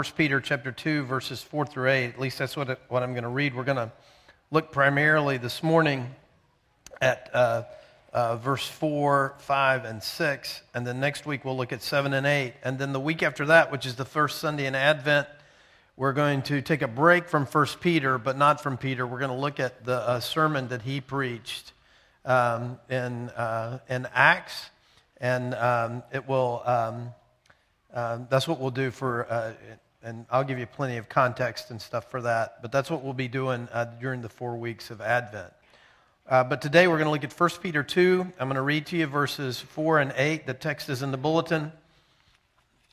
1 Peter chapter 2, verses 4 through 8. At least that's what, it, what I'm going to read. We're going to look primarily this morning at uh, uh, verse 4, 5, and 6. And then next week we'll look at 7 and 8. And then the week after that, which is the first Sunday in Advent, we're going to take a break from 1 Peter, but not from Peter. We're going to look at the uh, sermon that he preached um, in, uh, in Acts. And um, it will, um, uh, that's what we'll do for uh, and I'll give you plenty of context and stuff for that. But that's what we'll be doing uh, during the four weeks of Advent. Uh, but today we're going to look at 1 Peter 2. I'm going to read to you verses 4 and 8. The text is in the bulletin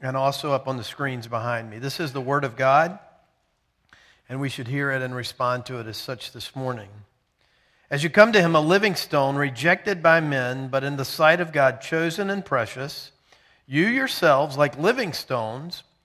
and also up on the screens behind me. This is the Word of God, and we should hear it and respond to it as such this morning. As you come to him, a living stone, rejected by men, but in the sight of God, chosen and precious, you yourselves, like living stones,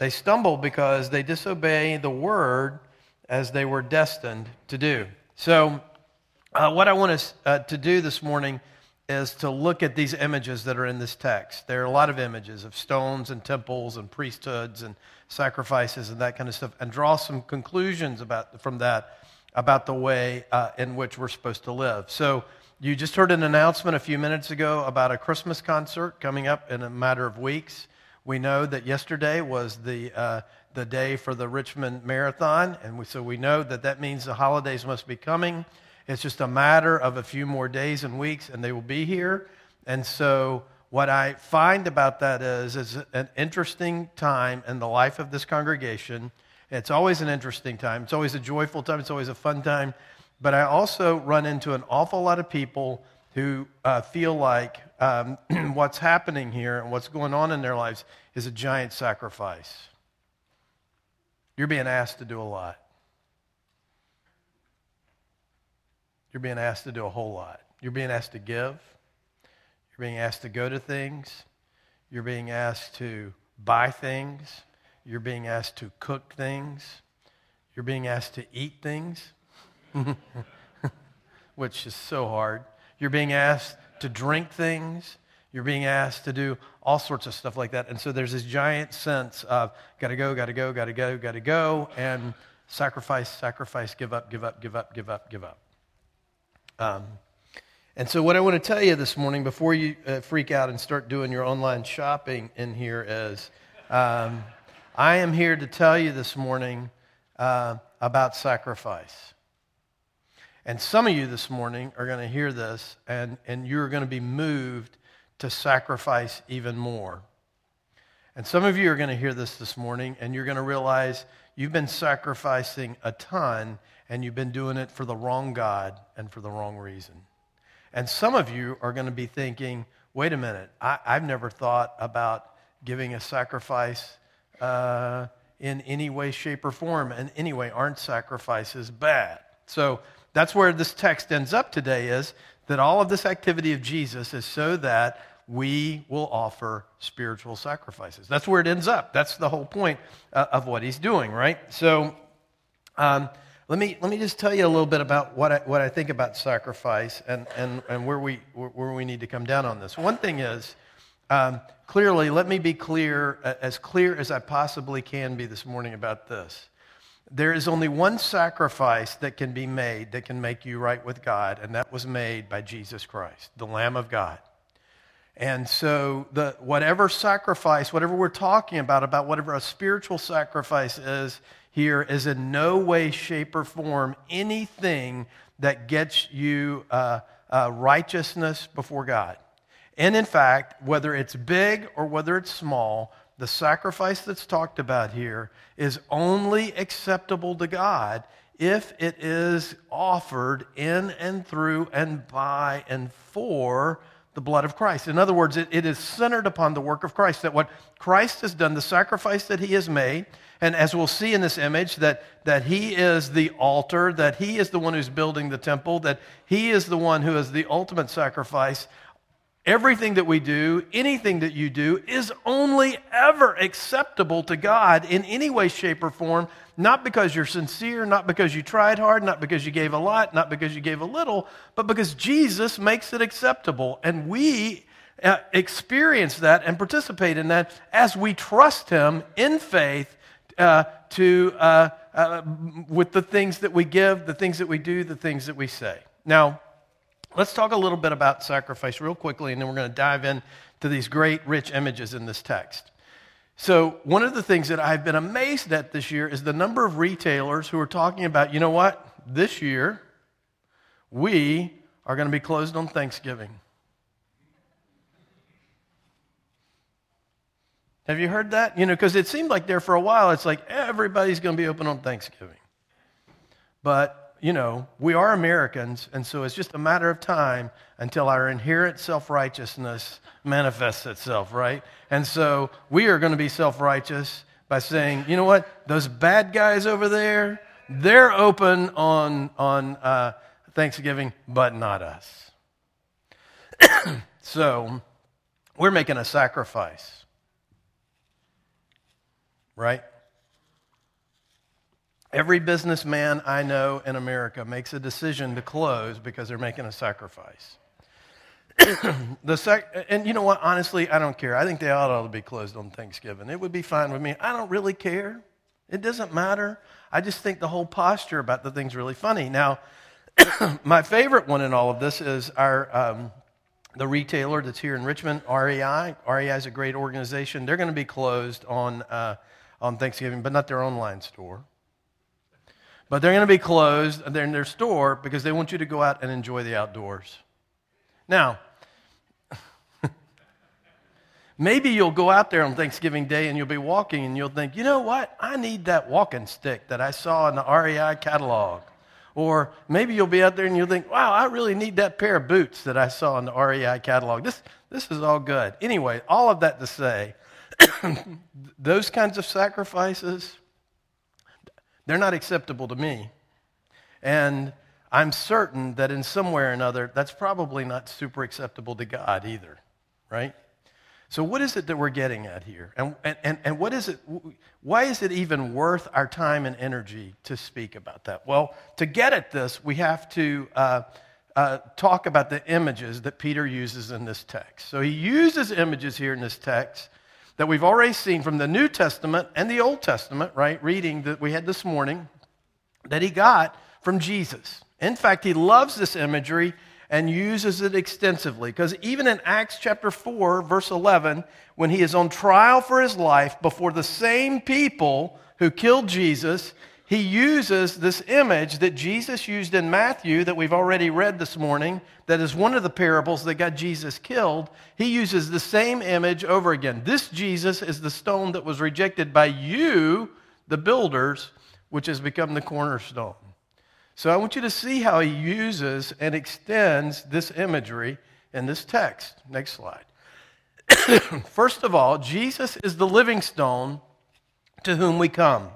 They stumble because they disobey the word as they were destined to do. So, uh, what I want us uh, to do this morning is to look at these images that are in this text. There are a lot of images of stones and temples and priesthoods and sacrifices and that kind of stuff, and draw some conclusions about, from that about the way uh, in which we're supposed to live. So, you just heard an announcement a few minutes ago about a Christmas concert coming up in a matter of weeks. We know that yesterday was the, uh, the day for the Richmond Marathon, and we, so we know that that means the holidays must be coming. It's just a matter of a few more days and weeks, and they will be here. And so, what I find about that is, is an interesting time in the life of this congregation. It's always an interesting time. It's always a joyful time. It's always a fun time. But I also run into an awful lot of people who uh, feel like um, what's happening here and what's going on in their lives is a giant sacrifice. You're being asked to do a lot. You're being asked to do a whole lot. You're being asked to give. You're being asked to go to things. You're being asked to buy things. You're being asked to cook things. You're being asked to eat things, which is so hard. You're being asked to drink things. You're being asked to do all sorts of stuff like that. And so there's this giant sense of gotta go, gotta go, gotta go, gotta go, and sacrifice, sacrifice, give up, give up, give up, give up, give up. Um, and so, what I want to tell you this morning before you uh, freak out and start doing your online shopping in here is um, I am here to tell you this morning uh, about sacrifice. And some of you this morning are going to hear this and, and you're going to be moved to sacrifice even more. And some of you are going to hear this this morning and you're going to realize you've been sacrificing a ton and you've been doing it for the wrong God and for the wrong reason. And some of you are going to be thinking, wait a minute, I, have never thought about giving a sacrifice uh, in any way, shape, or form. And anyway, aren't sacrifices bad? So that's where this text ends up today is that all of this activity of Jesus is so that we will offer spiritual sacrifices. That's where it ends up. That's the whole point uh, of what he's doing, right? So um, let, me, let me just tell you a little bit about what I, what I think about sacrifice and, and, and where, we, where we need to come down on this. One thing is, um, clearly, let me be clear, as clear as I possibly can be this morning about this. There is only one sacrifice that can be made that can make you right with God, and that was made by Jesus Christ, the Lamb of God. And so, the, whatever sacrifice, whatever we're talking about, about whatever a spiritual sacrifice is here, is in no way, shape, or form anything that gets you uh, uh, righteousness before God. And in fact, whether it's big or whether it's small, the sacrifice that's talked about here is only acceptable to God if it is offered in and through and by and for the blood of Christ. In other words, it, it is centered upon the work of Christ, that what Christ has done, the sacrifice that he has made, and as we'll see in this image, that, that he is the altar, that he is the one who's building the temple, that he is the one who is the ultimate sacrifice. Everything that we do, anything that you do, is only ever acceptable to God in any way, shape, or form, not because you're sincere, not because you tried hard, not because you gave a lot, not because you gave a little, but because Jesus makes it acceptable. And we uh, experience that and participate in that as we trust Him in faith uh, to, uh, uh, with the things that we give, the things that we do, the things that we say. Now, let's talk a little bit about sacrifice real quickly, and then we're going to dive into these great, rich images in this text. So, one of the things that I've been amazed at this year is the number of retailers who are talking about, you know what, this year we are going to be closed on Thanksgiving. Have you heard that? You know, because it seemed like there for a while, it's like everybody's going to be open on Thanksgiving. But, you know, we are Americans, and so it's just a matter of time until our inherent self righteousness manifests itself, right? And so we are going to be self righteous by saying, you know what, those bad guys over there, they're open on, on uh, Thanksgiving, but not us. so we're making a sacrifice right? Every businessman I know in America makes a decision to close because they're making a sacrifice. the sec- and you know what? Honestly, I don't care. I think they ought to be closed on Thanksgiving. It would be fine with me. I don't really care. It doesn't matter. I just think the whole posture about the thing's really funny. Now, my favorite one in all of this is our um, the retailer that's here in Richmond, REI. REI is a great organization. They're going to be closed on. Uh, on Thanksgiving, but not their online store. But they're going to be closed. And they're in their store because they want you to go out and enjoy the outdoors. Now, maybe you'll go out there on Thanksgiving Day and you'll be walking and you'll think, you know what? I need that walking stick that I saw in the REI catalog. Or maybe you'll be out there and you'll think, wow, I really need that pair of boots that I saw in the REI catalog. This, this is all good. Anyway, all of that to say, those kinds of sacrifices, they're not acceptable to me. And I'm certain that in some way or another, that's probably not super acceptable to God either, right? So, what is it that we're getting at here? And, and, and what is it, why is it even worth our time and energy to speak about that? Well, to get at this, we have to uh, uh, talk about the images that Peter uses in this text. So, he uses images here in this text that we've already seen from the New Testament and the Old Testament, right? Reading that we had this morning, that he got from Jesus. In fact, he loves this imagery and uses it extensively because even in Acts chapter 4, verse 11, when he is on trial for his life before the same people who killed Jesus, he uses this image that Jesus used in Matthew that we've already read this morning, that is one of the parables that got Jesus killed. He uses the same image over again. This Jesus is the stone that was rejected by you, the builders, which has become the cornerstone. So I want you to see how he uses and extends this imagery in this text. Next slide. First of all, Jesus is the living stone to whom we come.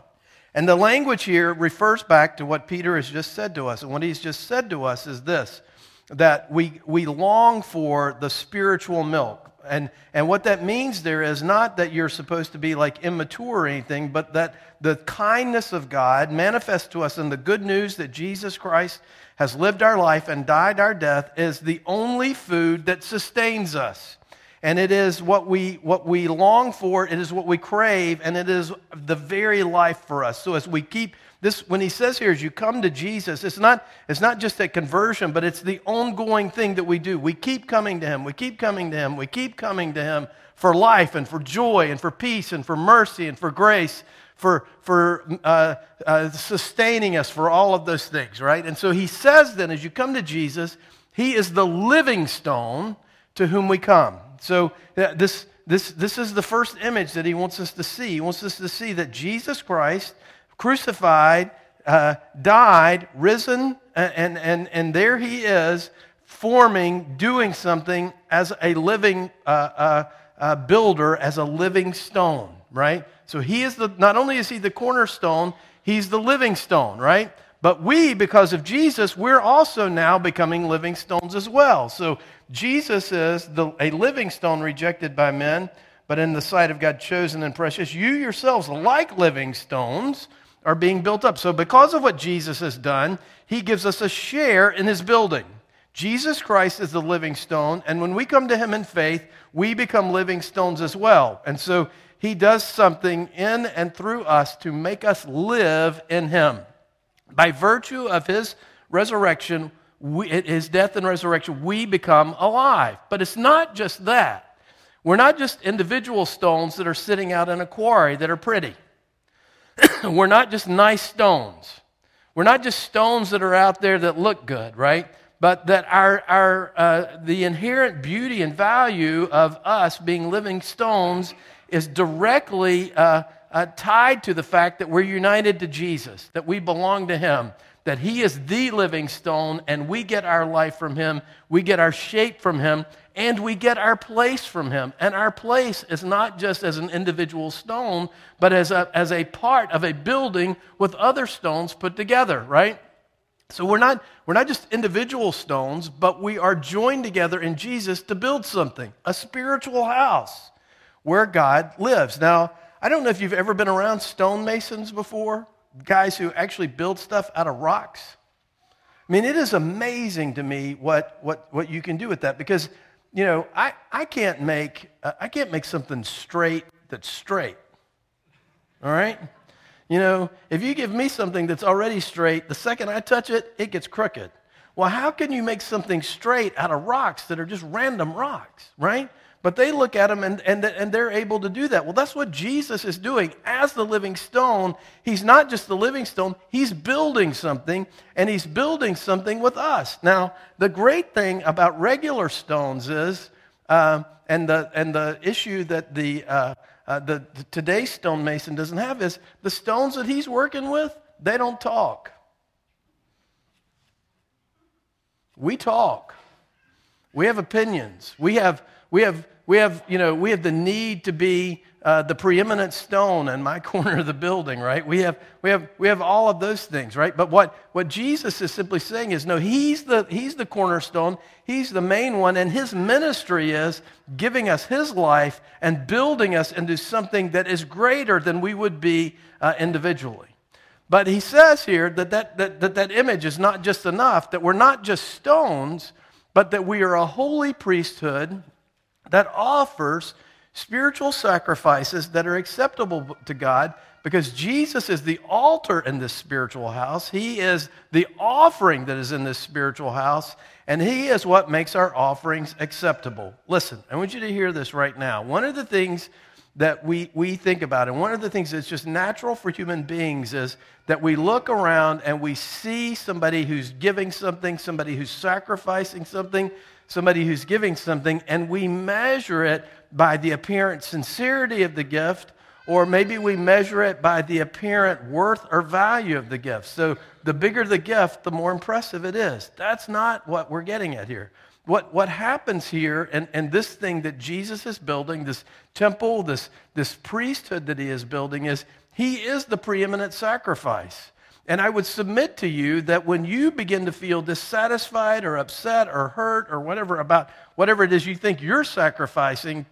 And the language here refers back to what Peter has just said to us. And what he's just said to us is this that we, we long for the spiritual milk. And, and what that means there is not that you're supposed to be like immature or anything, but that the kindness of God manifests to us in the good news that Jesus Christ has lived our life and died our death is the only food that sustains us and it is what we, what we long for, it is what we crave, and it is the very life for us. So as we keep this, when he says here, as you come to Jesus, it's not, it's not just a conversion, but it's the ongoing thing that we do. We keep coming to him, we keep coming to him, we keep coming to him for life and for joy and for peace and for mercy and for grace, for, for uh, uh, sustaining us for all of those things, right? And so he says then, as you come to Jesus, he is the living stone to whom we come. So this, this, this is the first image that he wants us to see. He wants us to see that Jesus Christ, crucified, uh, died, risen, and, and, and there he is forming, doing something as a living uh, uh, uh, builder, as a living stone, right? So he is the, not only is he the cornerstone, he's the living stone, right? But we, because of Jesus, we're also now becoming living stones as well. So Jesus is the, a living stone rejected by men, but in the sight of God chosen and precious. You yourselves, like living stones, are being built up. So, because of what Jesus has done, he gives us a share in his building. Jesus Christ is the living stone, and when we come to him in faith, we become living stones as well. And so, he does something in and through us to make us live in him. By virtue of his resurrection, we, his death and resurrection, we become alive. But it's not just that. We're not just individual stones that are sitting out in a quarry that are pretty. we're not just nice stones. We're not just stones that are out there that look good, right? But that our, our, uh, the inherent beauty and value of us being living stones is directly uh, uh, tied to the fact that we're united to Jesus, that we belong to Him, that He is the living stone, and we get our life from Him, we get our shape from Him, and we get our place from him. And our place is not just as an individual stone, but as a, as a part of a building with other stones put together, right? So we're not, we're not just individual stones, but we are joined together in Jesus to build something, a spiritual house where God lives. Now, I don't know if you've ever been around stonemasons before, guys who actually build stuff out of rocks. I mean, it is amazing to me what, what, what you can do with that because you know, I, I, can't make, uh, I can't make something straight that's straight. All right? You know, if you give me something that's already straight, the second I touch it, it gets crooked. Well, how can you make something straight out of rocks that are just random rocks, right? But they look at him and, and, and they're able to do that. Well, that's what Jesus is doing. As the living stone, he's not just the living stone, he's building something, and he's building something with us. Now, the great thing about regular stones is, uh, and, the, and the issue that the, uh, uh, the, the today's stonemason doesn't have is the stones that he's working with, they don't talk. We talk. We have opinions. We have, we have we have, you know, we have the need to be uh, the preeminent stone in my corner of the building, right? We have, we have, we have all of those things, right? But what, what Jesus is simply saying is, no, he's the, he's the cornerstone, he's the main one, and his ministry is giving us his life and building us into something that is greater than we would be uh, individually. But he says here that that, that, that that image is not just enough, that we're not just stones, but that we are a holy priesthood that offers spiritual sacrifices that are acceptable to God because Jesus is the altar in this spiritual house. He is the offering that is in this spiritual house, and He is what makes our offerings acceptable. Listen, I want you to hear this right now. One of the things that we, we think about, and one of the things that's just natural for human beings is that we look around and we see somebody who's giving something, somebody who's sacrificing something, somebody who's giving something, and we measure it by the apparent sincerity of the gift, or maybe we measure it by the apparent worth or value of the gift. So the bigger the gift, the more impressive it is. That's not what we're getting at here. What, what happens here, and, and this thing that Jesus is building, this temple, this, this priesthood that he is building, is he is the preeminent sacrifice. And I would submit to you that when you begin to feel dissatisfied or upset or hurt or whatever about whatever it is you think you're sacrificing,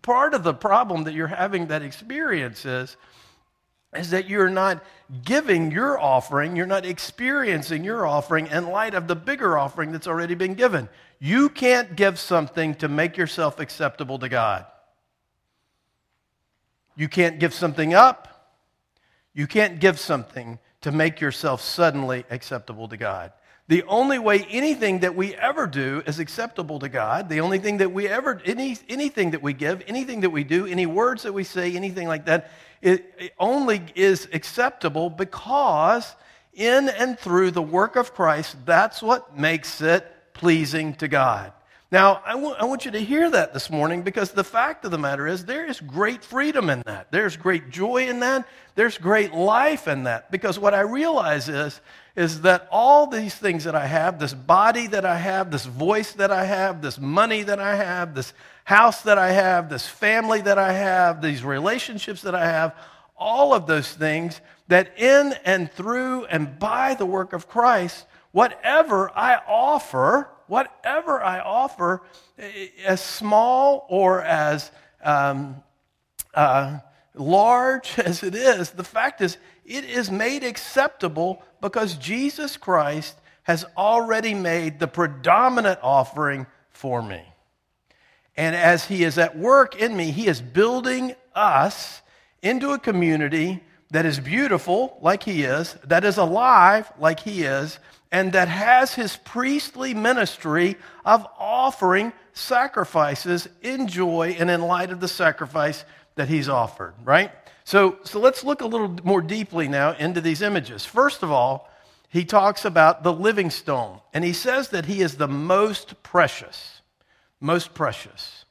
part of the problem that you're having that experience is, is that you're not giving your offering, you're not experiencing your offering in light of the bigger offering that's already been given. You can't give something to make yourself acceptable to God. You can't give something up. You can't give something to make yourself suddenly acceptable to God. The only way anything that we ever do is acceptable to God, the only thing that we ever, any, anything that we give, anything that we do, any words that we say, anything like that, it, it only is acceptable because in and through the work of Christ, that's what makes it pleasing to God. Now, I, w- I want you to hear that this morning because the fact of the matter is there is great freedom in that. There's great joy in that. There's great life in that. Because what I realize is, is that all these things that I have, this body that I have, this voice that I have, this money that I have, this house that I have, this family that I have, these relationships that I have, all of those things that in and through and by the work of Christ, whatever I offer, whatever I offer, as small or as um, uh, large as it is, the fact is, it is made acceptable because Jesus Christ has already made the predominant offering for me. And as He is at work in me, He is building us into a community that is beautiful, like He is, that is alive, like He is, and that has His priestly ministry of offering sacrifices in joy and in light of the sacrifice that He's offered, right? So, so let's look a little more deeply now into these images. First of all, he talks about the living stone, and he says that he is the most precious. Most precious.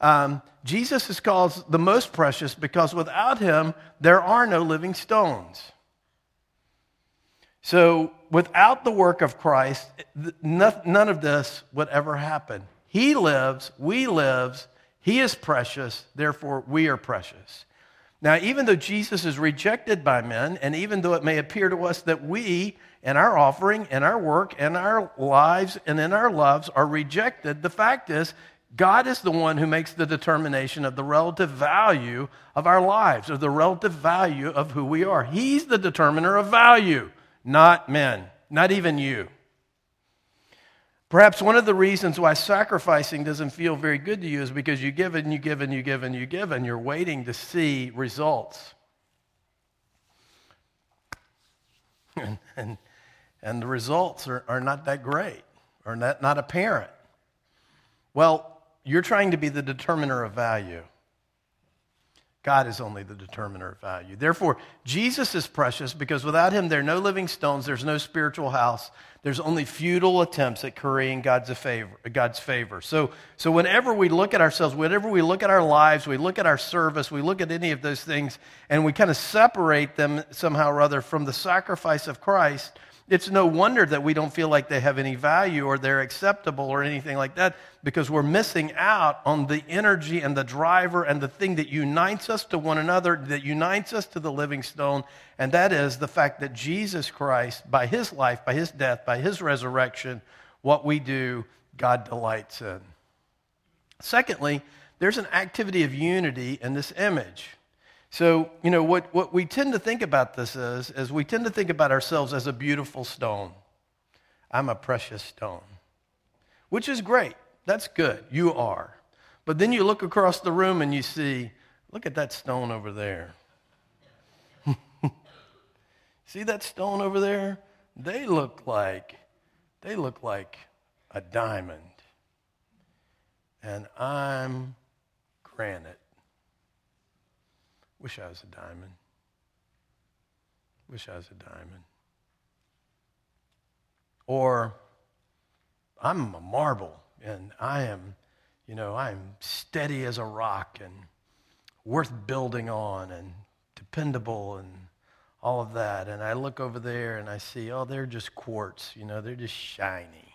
Um, Jesus is called the most precious because without him, there are no living stones. So, without the work of Christ, none of this would ever happen. He lives, we lives, he is precious, therefore we are precious. Now, even though Jesus is rejected by men, and even though it may appear to us that we, in our offering, in our work, in our lives, and in our loves, are rejected, the fact is God is the one who makes the determination of the relative value of our lives, of the relative value of who we are. He's the determiner of value, not men, not even you. Perhaps one of the reasons why sacrificing doesn't feel very good to you is because you give and you give and you give and you give and you're waiting to see results. And, and, and the results are, are not that great or not, not apparent. Well, you're trying to be the determiner of value. God is only the determiner of value. Therefore, Jesus is precious because without him, there are no living stones, there's no spiritual house, there's only futile attempts at currying God's favor. God's favor. So, so, whenever we look at ourselves, whenever we look at our lives, we look at our service, we look at any of those things, and we kind of separate them somehow or other from the sacrifice of Christ, it's no wonder that we don't feel like they have any value or they're acceptable or anything like that because we're missing out on the energy and the driver and the thing that unites us to one another, that unites us to the living stone, and that is the fact that Jesus Christ, by his life, by his death, by his resurrection, what we do, God delights in. Secondly, there's an activity of unity in this image. So, you know, what, what we tend to think about this is, is we tend to think about ourselves as a beautiful stone. I'm a precious stone, which is great. That's good. You are. But then you look across the room and you see, look at that stone over there. see that stone over there? They look like, they look like a diamond. And I'm granite. Wish I was a diamond. Wish I was a diamond. Or I'm a marble and I am, you know, I'm steady as a rock and worth building on and dependable and all of that. And I look over there and I see, oh, they're just quartz, you know, they're just shiny.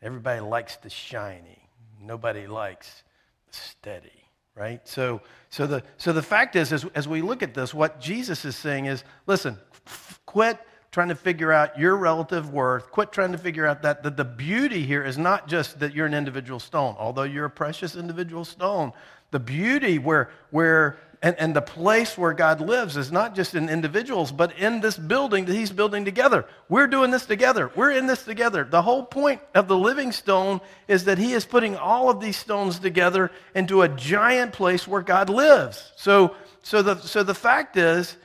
Everybody likes the shiny. Nobody likes the steady right? So, so, the, so the fact is, as, as we look at this, what Jesus is saying is listen, f- quit trying to figure out your relative worth. Quit trying to figure out that, that the beauty here is not just that you're an individual stone, although you're a precious individual stone. The beauty where, where and, and the place where God lives is not just in individuals, but in this building that He's building together. We're doing this together. We're in this together. The whole point of the living stone is that He is putting all of these stones together into a giant place where God lives. So, so, the, so the fact is,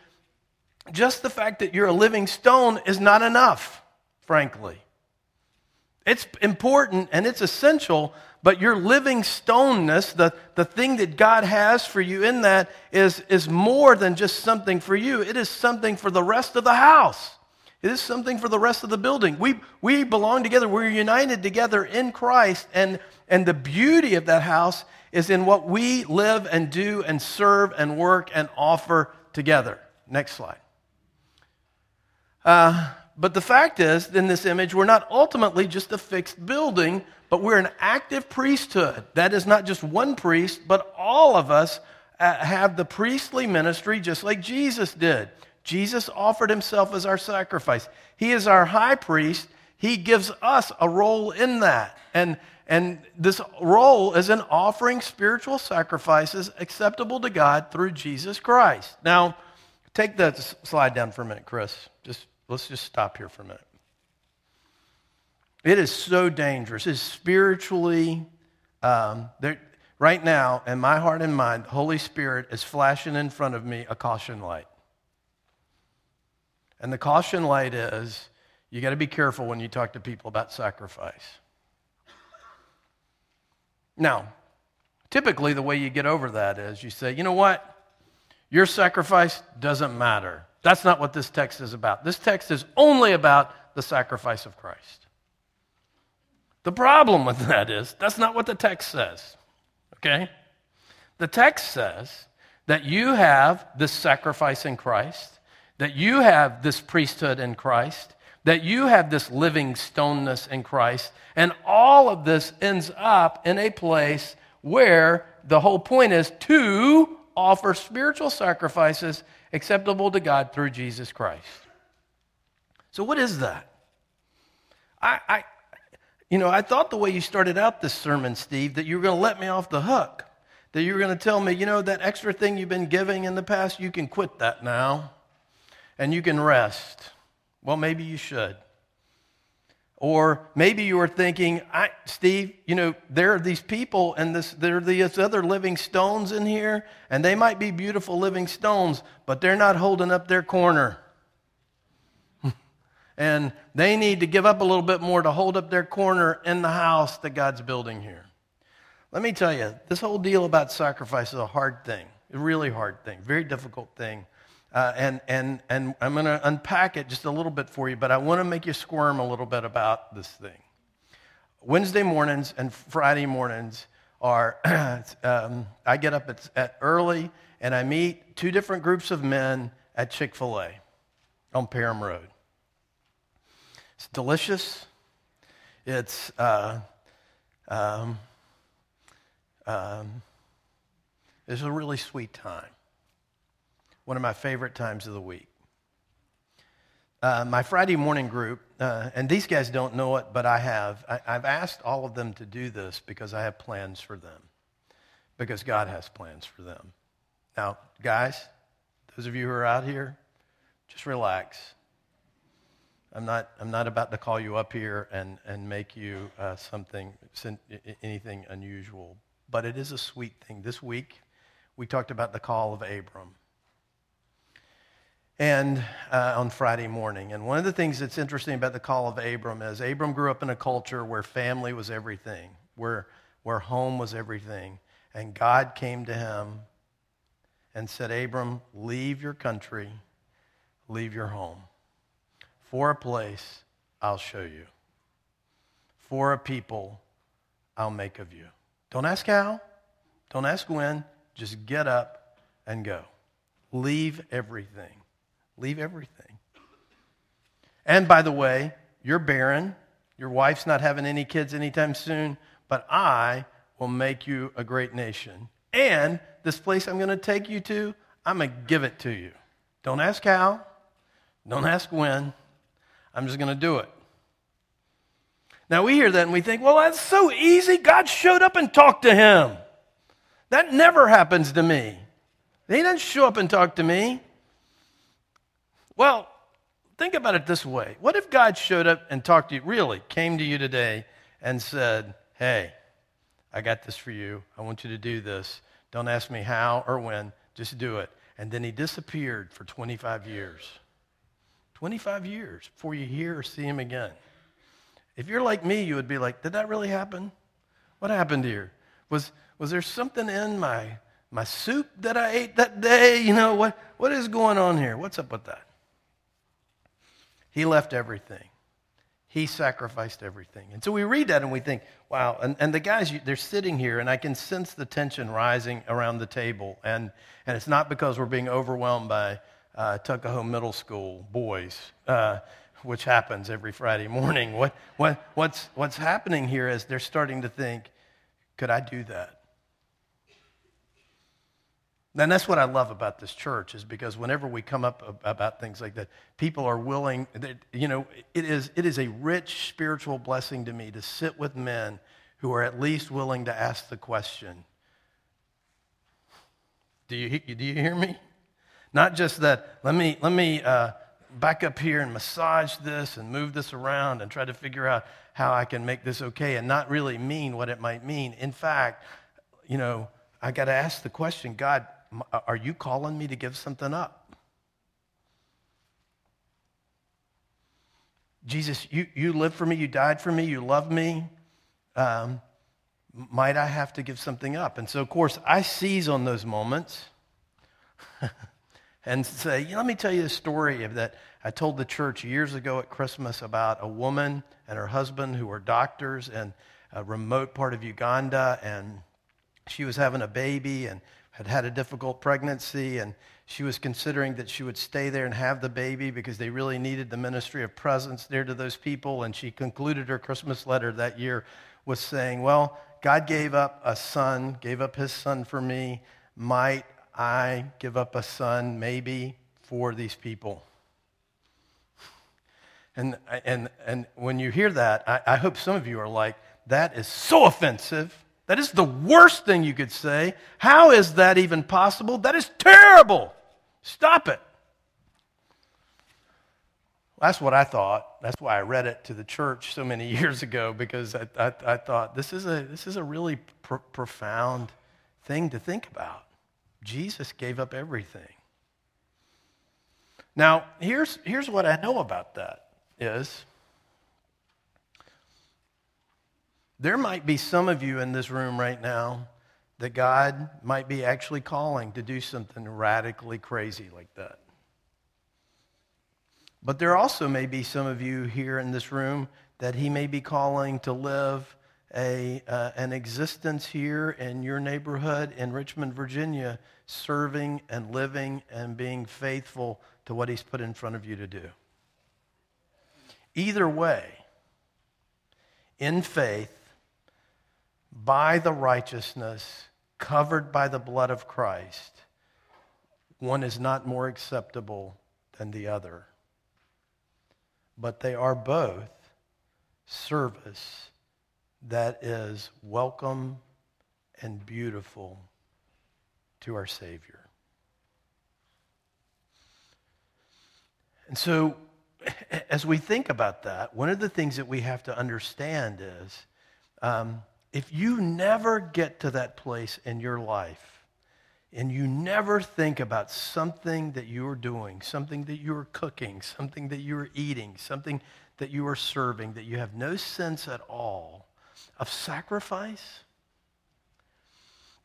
just the fact that you're a living stone is not enough, frankly. It's important and it's essential, but your living stoneness, the, the thing that God has for you in that, is, is more than just something for you. It is something for the rest of the house. It is something for the rest of the building. We, we belong together. We're united together in Christ. And, and the beauty of that house is in what we live and do and serve and work and offer together. Next slide. Uh, but the fact is, in this image, we're not ultimately just a fixed building, but we're an active priesthood. That is not just one priest, but all of us uh, have the priestly ministry just like Jesus did. Jesus offered himself as our sacrifice. He is our high priest. He gives us a role in that. And, and this role is in offering spiritual sacrifices acceptable to God through Jesus Christ. Now, take that slide down for a minute, Chris. Just let's just stop here for a minute. It is so dangerous. It's spiritually, um, there, right now, in my heart and mind, the Holy Spirit is flashing in front of me a caution light. And the caution light is you got to be careful when you talk to people about sacrifice. Now, typically the way you get over that is you say, you know what? Your sacrifice doesn't matter. That's not what this text is about. This text is only about the sacrifice of Christ. The problem with that is that's not what the text says. Okay? The text says that you have this sacrifice in Christ, that you have this priesthood in Christ, that you have this living stoneness in Christ, and all of this ends up in a place where the whole point is to offer spiritual sacrifices acceptable to God through Jesus Christ. So, what is that? I, I you know, I thought the way you started out this sermon, Steve, that you were going to let me off the hook. That you were going to tell me, you know, that extra thing you've been giving in the past, you can quit that now and you can rest. Well, maybe you should. Or maybe you were thinking, Steve, you know, there are these people and this, there are these other living stones in here, and they might be beautiful living stones, but they're not holding up their corner. and they need to give up a little bit more to hold up their corner in the house that God's building here. Let me tell you, this whole deal about sacrifice is a hard thing, a really hard thing, very difficult thing. Uh, and, and, and I'm going to unpack it just a little bit for you, but I want to make you squirm a little bit about this thing. Wednesday mornings and Friday mornings are, um, I get up at, at early and I meet two different groups of men at Chick fil A on Parham Road. It's delicious. It's, uh, um, um, it's a really sweet time one of my favorite times of the week. Uh, my Friday morning group, uh, and these guys don't know it, but I have. I, I've asked all of them to do this because I have plans for them, because God has plans for them. Now, guys, those of you who are out here, just relax. I'm not, I'm not about to call you up here and, and make you uh, something, anything unusual, but it is a sweet thing. This week, we talked about the call of Abram and uh, on Friday morning. And one of the things that's interesting about the call of Abram is Abram grew up in a culture where family was everything, where, where home was everything. And God came to him and said, Abram, leave your country, leave your home. For a place I'll show you. For a people I'll make of you. Don't ask how, don't ask when, just get up and go. Leave everything. Leave everything. And by the way, you're barren. Your wife's not having any kids anytime soon, but I will make you a great nation. And this place I'm going to take you to, I'm going to give it to you. Don't ask how, don't ask when. I'm just going to do it. Now we hear that and we think, well, that's so easy. God showed up and talked to him. That never happens to me. He doesn't show up and talk to me. Well, think about it this way. What if God showed up and talked to you, really came to you today and said, Hey, I got this for you. I want you to do this. Don't ask me how or when, just do it. And then he disappeared for 25 years. 25 years before you hear or see him again. If you're like me, you would be like, Did that really happen? What happened here? Was, was there something in my, my soup that I ate that day? You know, what, what is going on here? What's up with that? He left everything. He sacrificed everything. And so we read that and we think, wow. And, and the guys, they're sitting here, and I can sense the tension rising around the table. And, and it's not because we're being overwhelmed by uh, Tuckahoe Middle School boys, uh, which happens every Friday morning. What, what, what's, what's happening here is they're starting to think, could I do that? And that's what I love about this church is because whenever we come up about things like that, people are willing, you know, it is, it is a rich spiritual blessing to me to sit with men who are at least willing to ask the question. Do you, do you hear me? Not just that, let me, let me uh, back up here and massage this and move this around and try to figure out how I can make this okay and not really mean what it might mean. In fact, you know, I got to ask the question God, are you calling me to give something up? Jesus, you, you lived for me, you died for me, you love me. Um, might I have to give something up? And so, of course, I seize on those moments and say, let me tell you a story of that I told the church years ago at Christmas about a woman and her husband who were doctors in a remote part of Uganda, and she was having a baby, and had had a difficult pregnancy and she was considering that she would stay there and have the baby because they really needed the ministry of presence there to those people. And she concluded her Christmas letter that year with saying, Well, God gave up a son, gave up his son for me. Might I give up a son maybe for these people? And, and, and when you hear that, I, I hope some of you are like, That is so offensive. That is the worst thing you could say. How is that even possible? That is terrible. Stop it. That's what I thought. That's why I read it to the church so many years ago because I, I, I thought this is a, this is a really pr- profound thing to think about. Jesus gave up everything. Now, here's, here's what I know about that is There might be some of you in this room right now that God might be actually calling to do something radically crazy like that. But there also may be some of you here in this room that He may be calling to live a, uh, an existence here in your neighborhood in Richmond, Virginia, serving and living and being faithful to what He's put in front of you to do. Either way, in faith, by the righteousness covered by the blood of Christ, one is not more acceptable than the other. But they are both service that is welcome and beautiful to our Savior. And so, as we think about that, one of the things that we have to understand is um, if you never get to that place in your life and you never think about something that you're doing, something that you're cooking, something that you're eating, something that you are serving, that you have no sense at all of sacrifice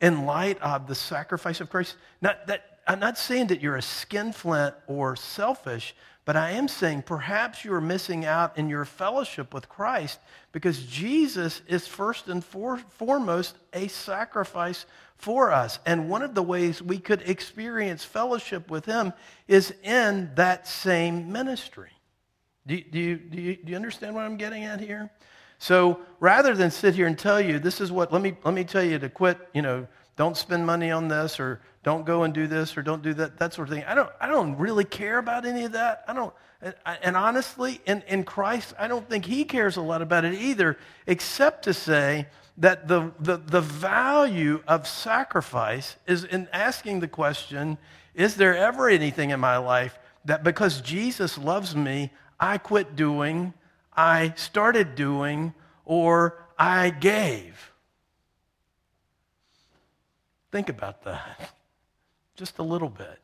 in light of the sacrifice of Christ. Not that, I'm not saying that you're a skinflint or selfish, but I am saying perhaps you are missing out in your fellowship with Christ because Jesus is first and for, foremost a sacrifice for us. And one of the ways we could experience fellowship with him is in that same ministry. Do, do, you, do, you, do you understand what I'm getting at here? So rather than sit here and tell you, this is what, let me, let me tell you to quit, you know, don't spend money on this or don't go and do this or don't do that, that sort of thing. I don't, I don't really care about any of that. I don't, and honestly, in, in Christ, I don't think he cares a lot about it either, except to say that the, the, the value of sacrifice is in asking the question is there ever anything in my life that because Jesus loves me, I quit doing, I started doing, or I gave? Think about that just a little bit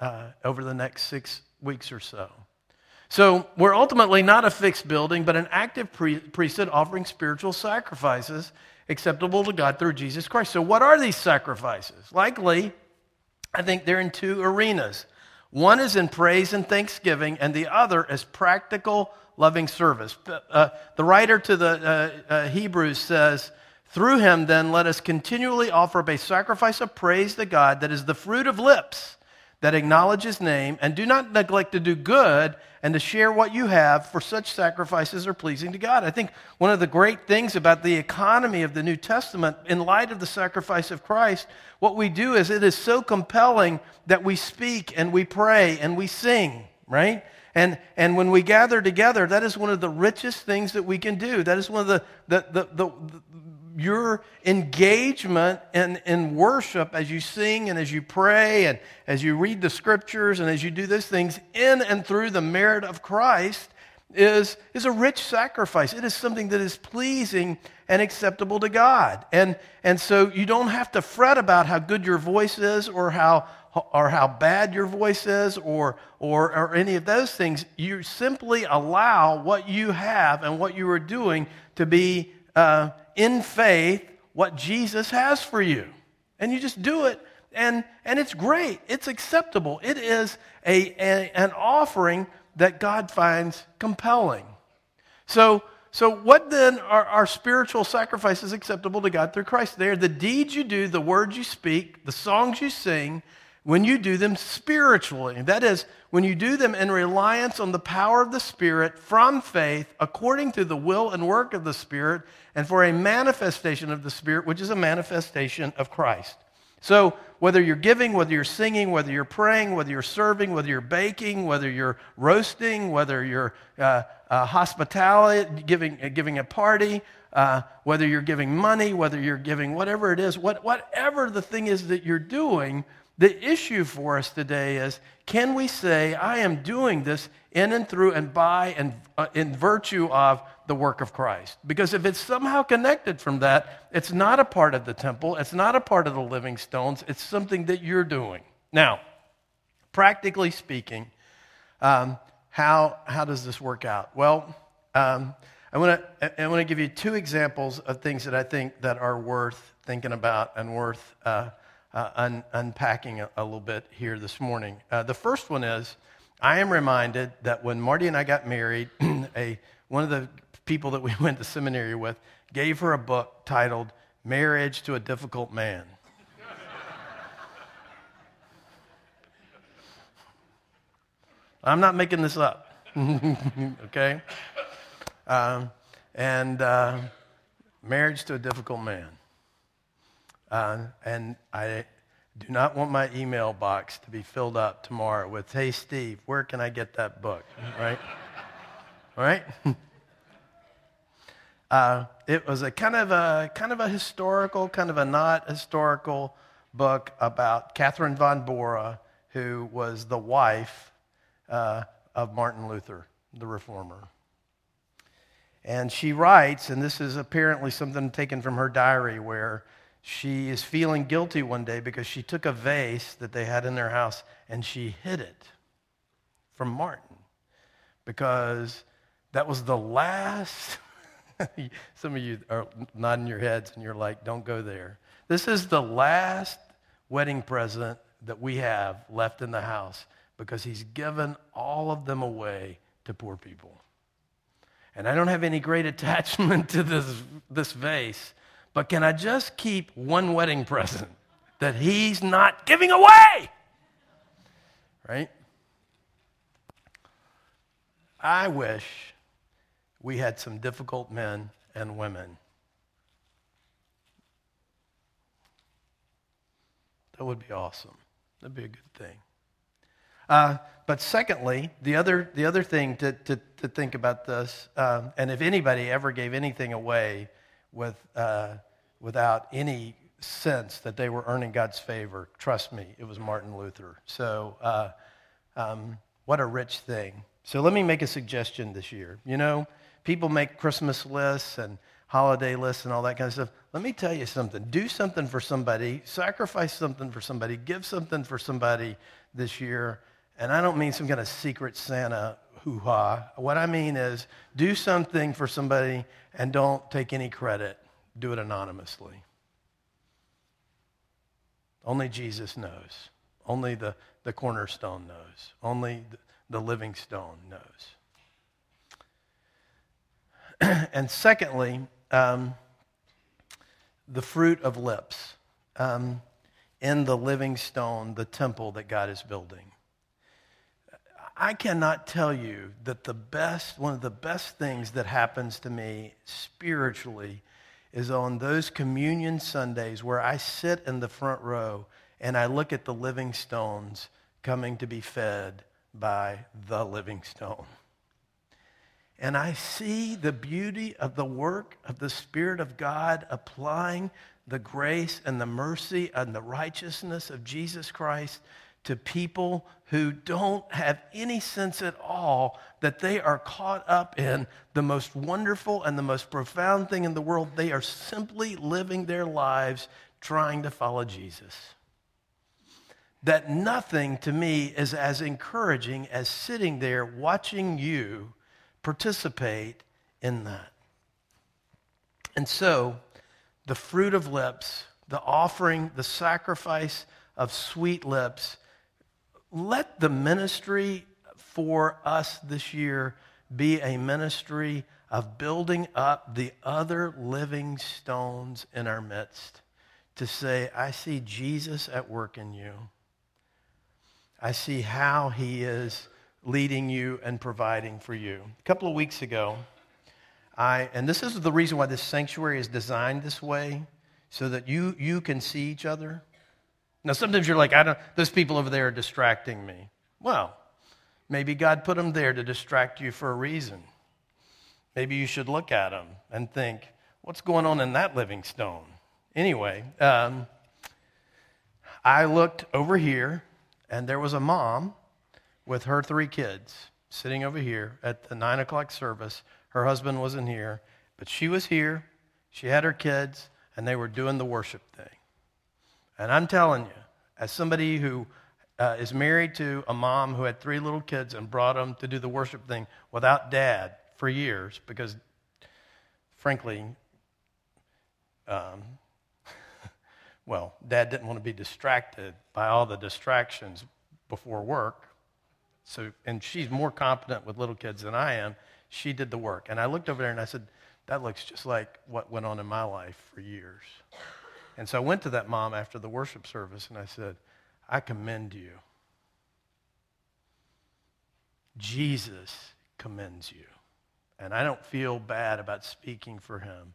uh, over the next six weeks or so. So, we're ultimately not a fixed building, but an active priesthood offering spiritual sacrifices acceptable to God through Jesus Christ. So, what are these sacrifices? Likely, I think they're in two arenas. One is in praise and thanksgiving, and the other is practical, loving service. Uh, the writer to the uh, uh, Hebrews says, Through him, then, let us continually offer up a sacrifice of praise to God that is the fruit of lips that acknowledge his name, and do not neglect to do good and to share what you have, for such sacrifices are pleasing to God. I think one of the great things about the economy of the New Testament, in light of the sacrifice of Christ, what we do is it is so compelling that we speak and we pray and we sing, right? And, and when we gather together, that is one of the richest things that we can do. That is one of the, the, the, the, your engagement in, in worship as you sing and as you pray and as you read the scriptures and as you do those things in and through the merit of Christ is, is a rich sacrifice. It is something that is pleasing and acceptable to God. And, and so you don't have to fret about how good your voice is or how, or how bad your voice is or, or, or any of those things. You simply allow what you have and what you are doing to be uh, in faith what Jesus has for you. And you just do it, and, and it's great. It's acceptable. It is a, a an offering that God finds compelling. So, so what then are our spiritual sacrifices acceptable to God through Christ? They are the deeds you do, the words you speak, the songs you sing, when you do them spiritually. That is, when you do them in reliance on the power of the Spirit from faith, according to the will and work of the Spirit, and for a manifestation of the Spirit, which is a manifestation of Christ. So, whether you're giving, whether you're singing, whether you're praying, whether you're serving, whether you're baking, whether you're roasting, whether you're uh, uh, hospitality, giving, uh, giving a party, uh, whether you're giving money, whether you're giving whatever it is, what, whatever the thing is that you're doing, the issue for us today is can we say, I am doing this in and through and by and uh, in virtue of the work of Christ? Because if it's somehow connected from that, it's not a part of the temple, it's not a part of the living stones, it's something that you're doing. Now, practically speaking, um, how, how does this work out? Well, um, I want to I want to give you two examples of things that I think that are worth thinking about and worth uh, uh, un- unpacking a, a, little bit here this morning. Uh, the first one is I am reminded that when Marty and I got married, a, one of the people that we went to seminary with gave her a book titled Marriage to a Difficult Man. I'm not making this up, okay? Um, and uh, marriage to a difficult man. Uh, and I do not want my email box to be filled up tomorrow with, hey, Steve, where can I get that book? Right? All right? Uh, it was a kind of a kind of a historical, kind of a not historical book about Catherine von Bora, who was the wife uh, of Martin Luther, the reformer. And she writes, and this is apparently something taken from her diary, where she is feeling guilty one day because she took a vase that they had in their house and she hid it from Martin because that was the last. Some of you are nodding your heads and you're like, don't go there. This is the last wedding present that we have left in the house because he's given all of them away to poor people. And I don't have any great attachment to this, this vase but can I just keep one wedding present that he's not giving away? Right? I wish we had some difficult men and women. That would be awesome. That'd be a good thing. Uh, but secondly, the other, the other thing to, to, to think about this, uh, and if anybody ever gave anything away, with, uh, without any sense that they were earning God's favor. Trust me, it was Martin Luther. So, uh, um, what a rich thing. So, let me make a suggestion this year. You know, people make Christmas lists and holiday lists and all that kind of stuff. Let me tell you something. Do something for somebody, sacrifice something for somebody, give something for somebody this year. And I don't mean some kind of secret Santa hoo ha. What I mean is do something for somebody and don't take any credit. Do it anonymously. Only Jesus knows. Only the, the cornerstone knows. Only the, the living stone knows. and secondly, um, the fruit of lips um, in the living stone, the temple that God is building. I cannot tell you that the best, one of the best things that happens to me spiritually is on those communion Sundays where I sit in the front row and I look at the living stones coming to be fed by the living stone. And I see the beauty of the work of the Spirit of God applying the grace and the mercy and the righteousness of Jesus Christ to people who don't have any sense at all that they are caught up in the most wonderful and the most profound thing in the world. They are simply living their lives trying to follow Jesus. That nothing to me is as encouraging as sitting there watching you participate in that. And so, the fruit of lips, the offering, the sacrifice of sweet lips let the ministry for us this year be a ministry of building up the other living stones in our midst to say, I see Jesus at work in you. I see how he is leading you and providing for you. A couple of weeks ago, I, and this is the reason why this sanctuary is designed this way, so that you, you can see each other. Now, sometimes you're like, I don't, those people over there are distracting me. Well, maybe God put them there to distract you for a reason. Maybe you should look at them and think, what's going on in that living stone? Anyway, um, I looked over here, and there was a mom with her three kids sitting over here at the nine o'clock service. Her husband wasn't here, but she was here. She had her kids, and they were doing the worship thing. And I'm telling you, as somebody who uh, is married to a mom who had three little kids and brought them to do the worship thing without dad for years, because frankly, um, well, dad didn't want to be distracted by all the distractions before work. So, and she's more competent with little kids than I am. She did the work. And I looked over there and I said, that looks just like what went on in my life for years. And so I went to that mom after the worship service and I said, I commend you. Jesus commends you. And I don't feel bad about speaking for him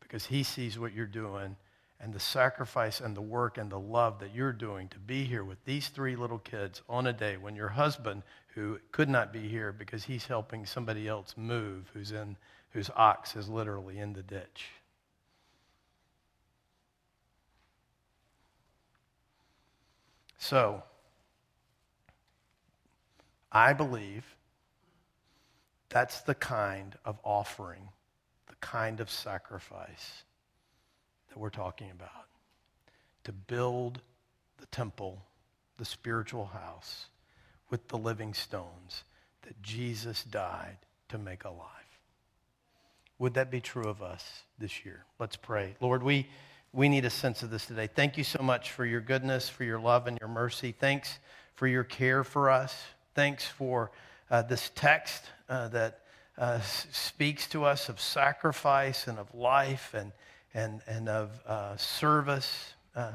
because he sees what you're doing and the sacrifice and the work and the love that you're doing to be here with these three little kids on a day when your husband, who could not be here because he's helping somebody else move, who's in, whose ox is literally in the ditch. So, I believe that's the kind of offering, the kind of sacrifice that we're talking about. To build the temple, the spiritual house, with the living stones that Jesus died to make alive. Would that be true of us this year? Let's pray. Lord, we we need a sense of this today. Thank you so much for your goodness, for your love, and your mercy. Thanks for your care for us. Thanks for uh, this text uh, that uh, speaks to us of sacrifice and of life and, and, and of uh, service. Uh,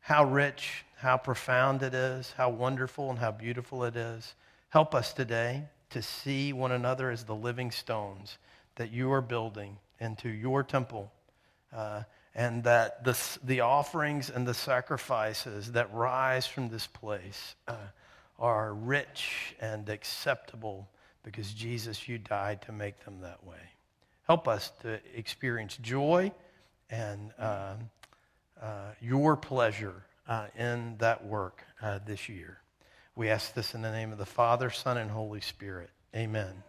how rich, how profound it is, how wonderful and how beautiful it is. Help us today to see one another as the living stones that you are building into your temple. And that the, the offerings and the sacrifices that rise from this place uh, are rich and acceptable because Jesus, you died to make them that way. Help us to experience joy and uh, uh, your pleasure uh, in that work uh, this year. We ask this in the name of the Father, Son, and Holy Spirit. Amen.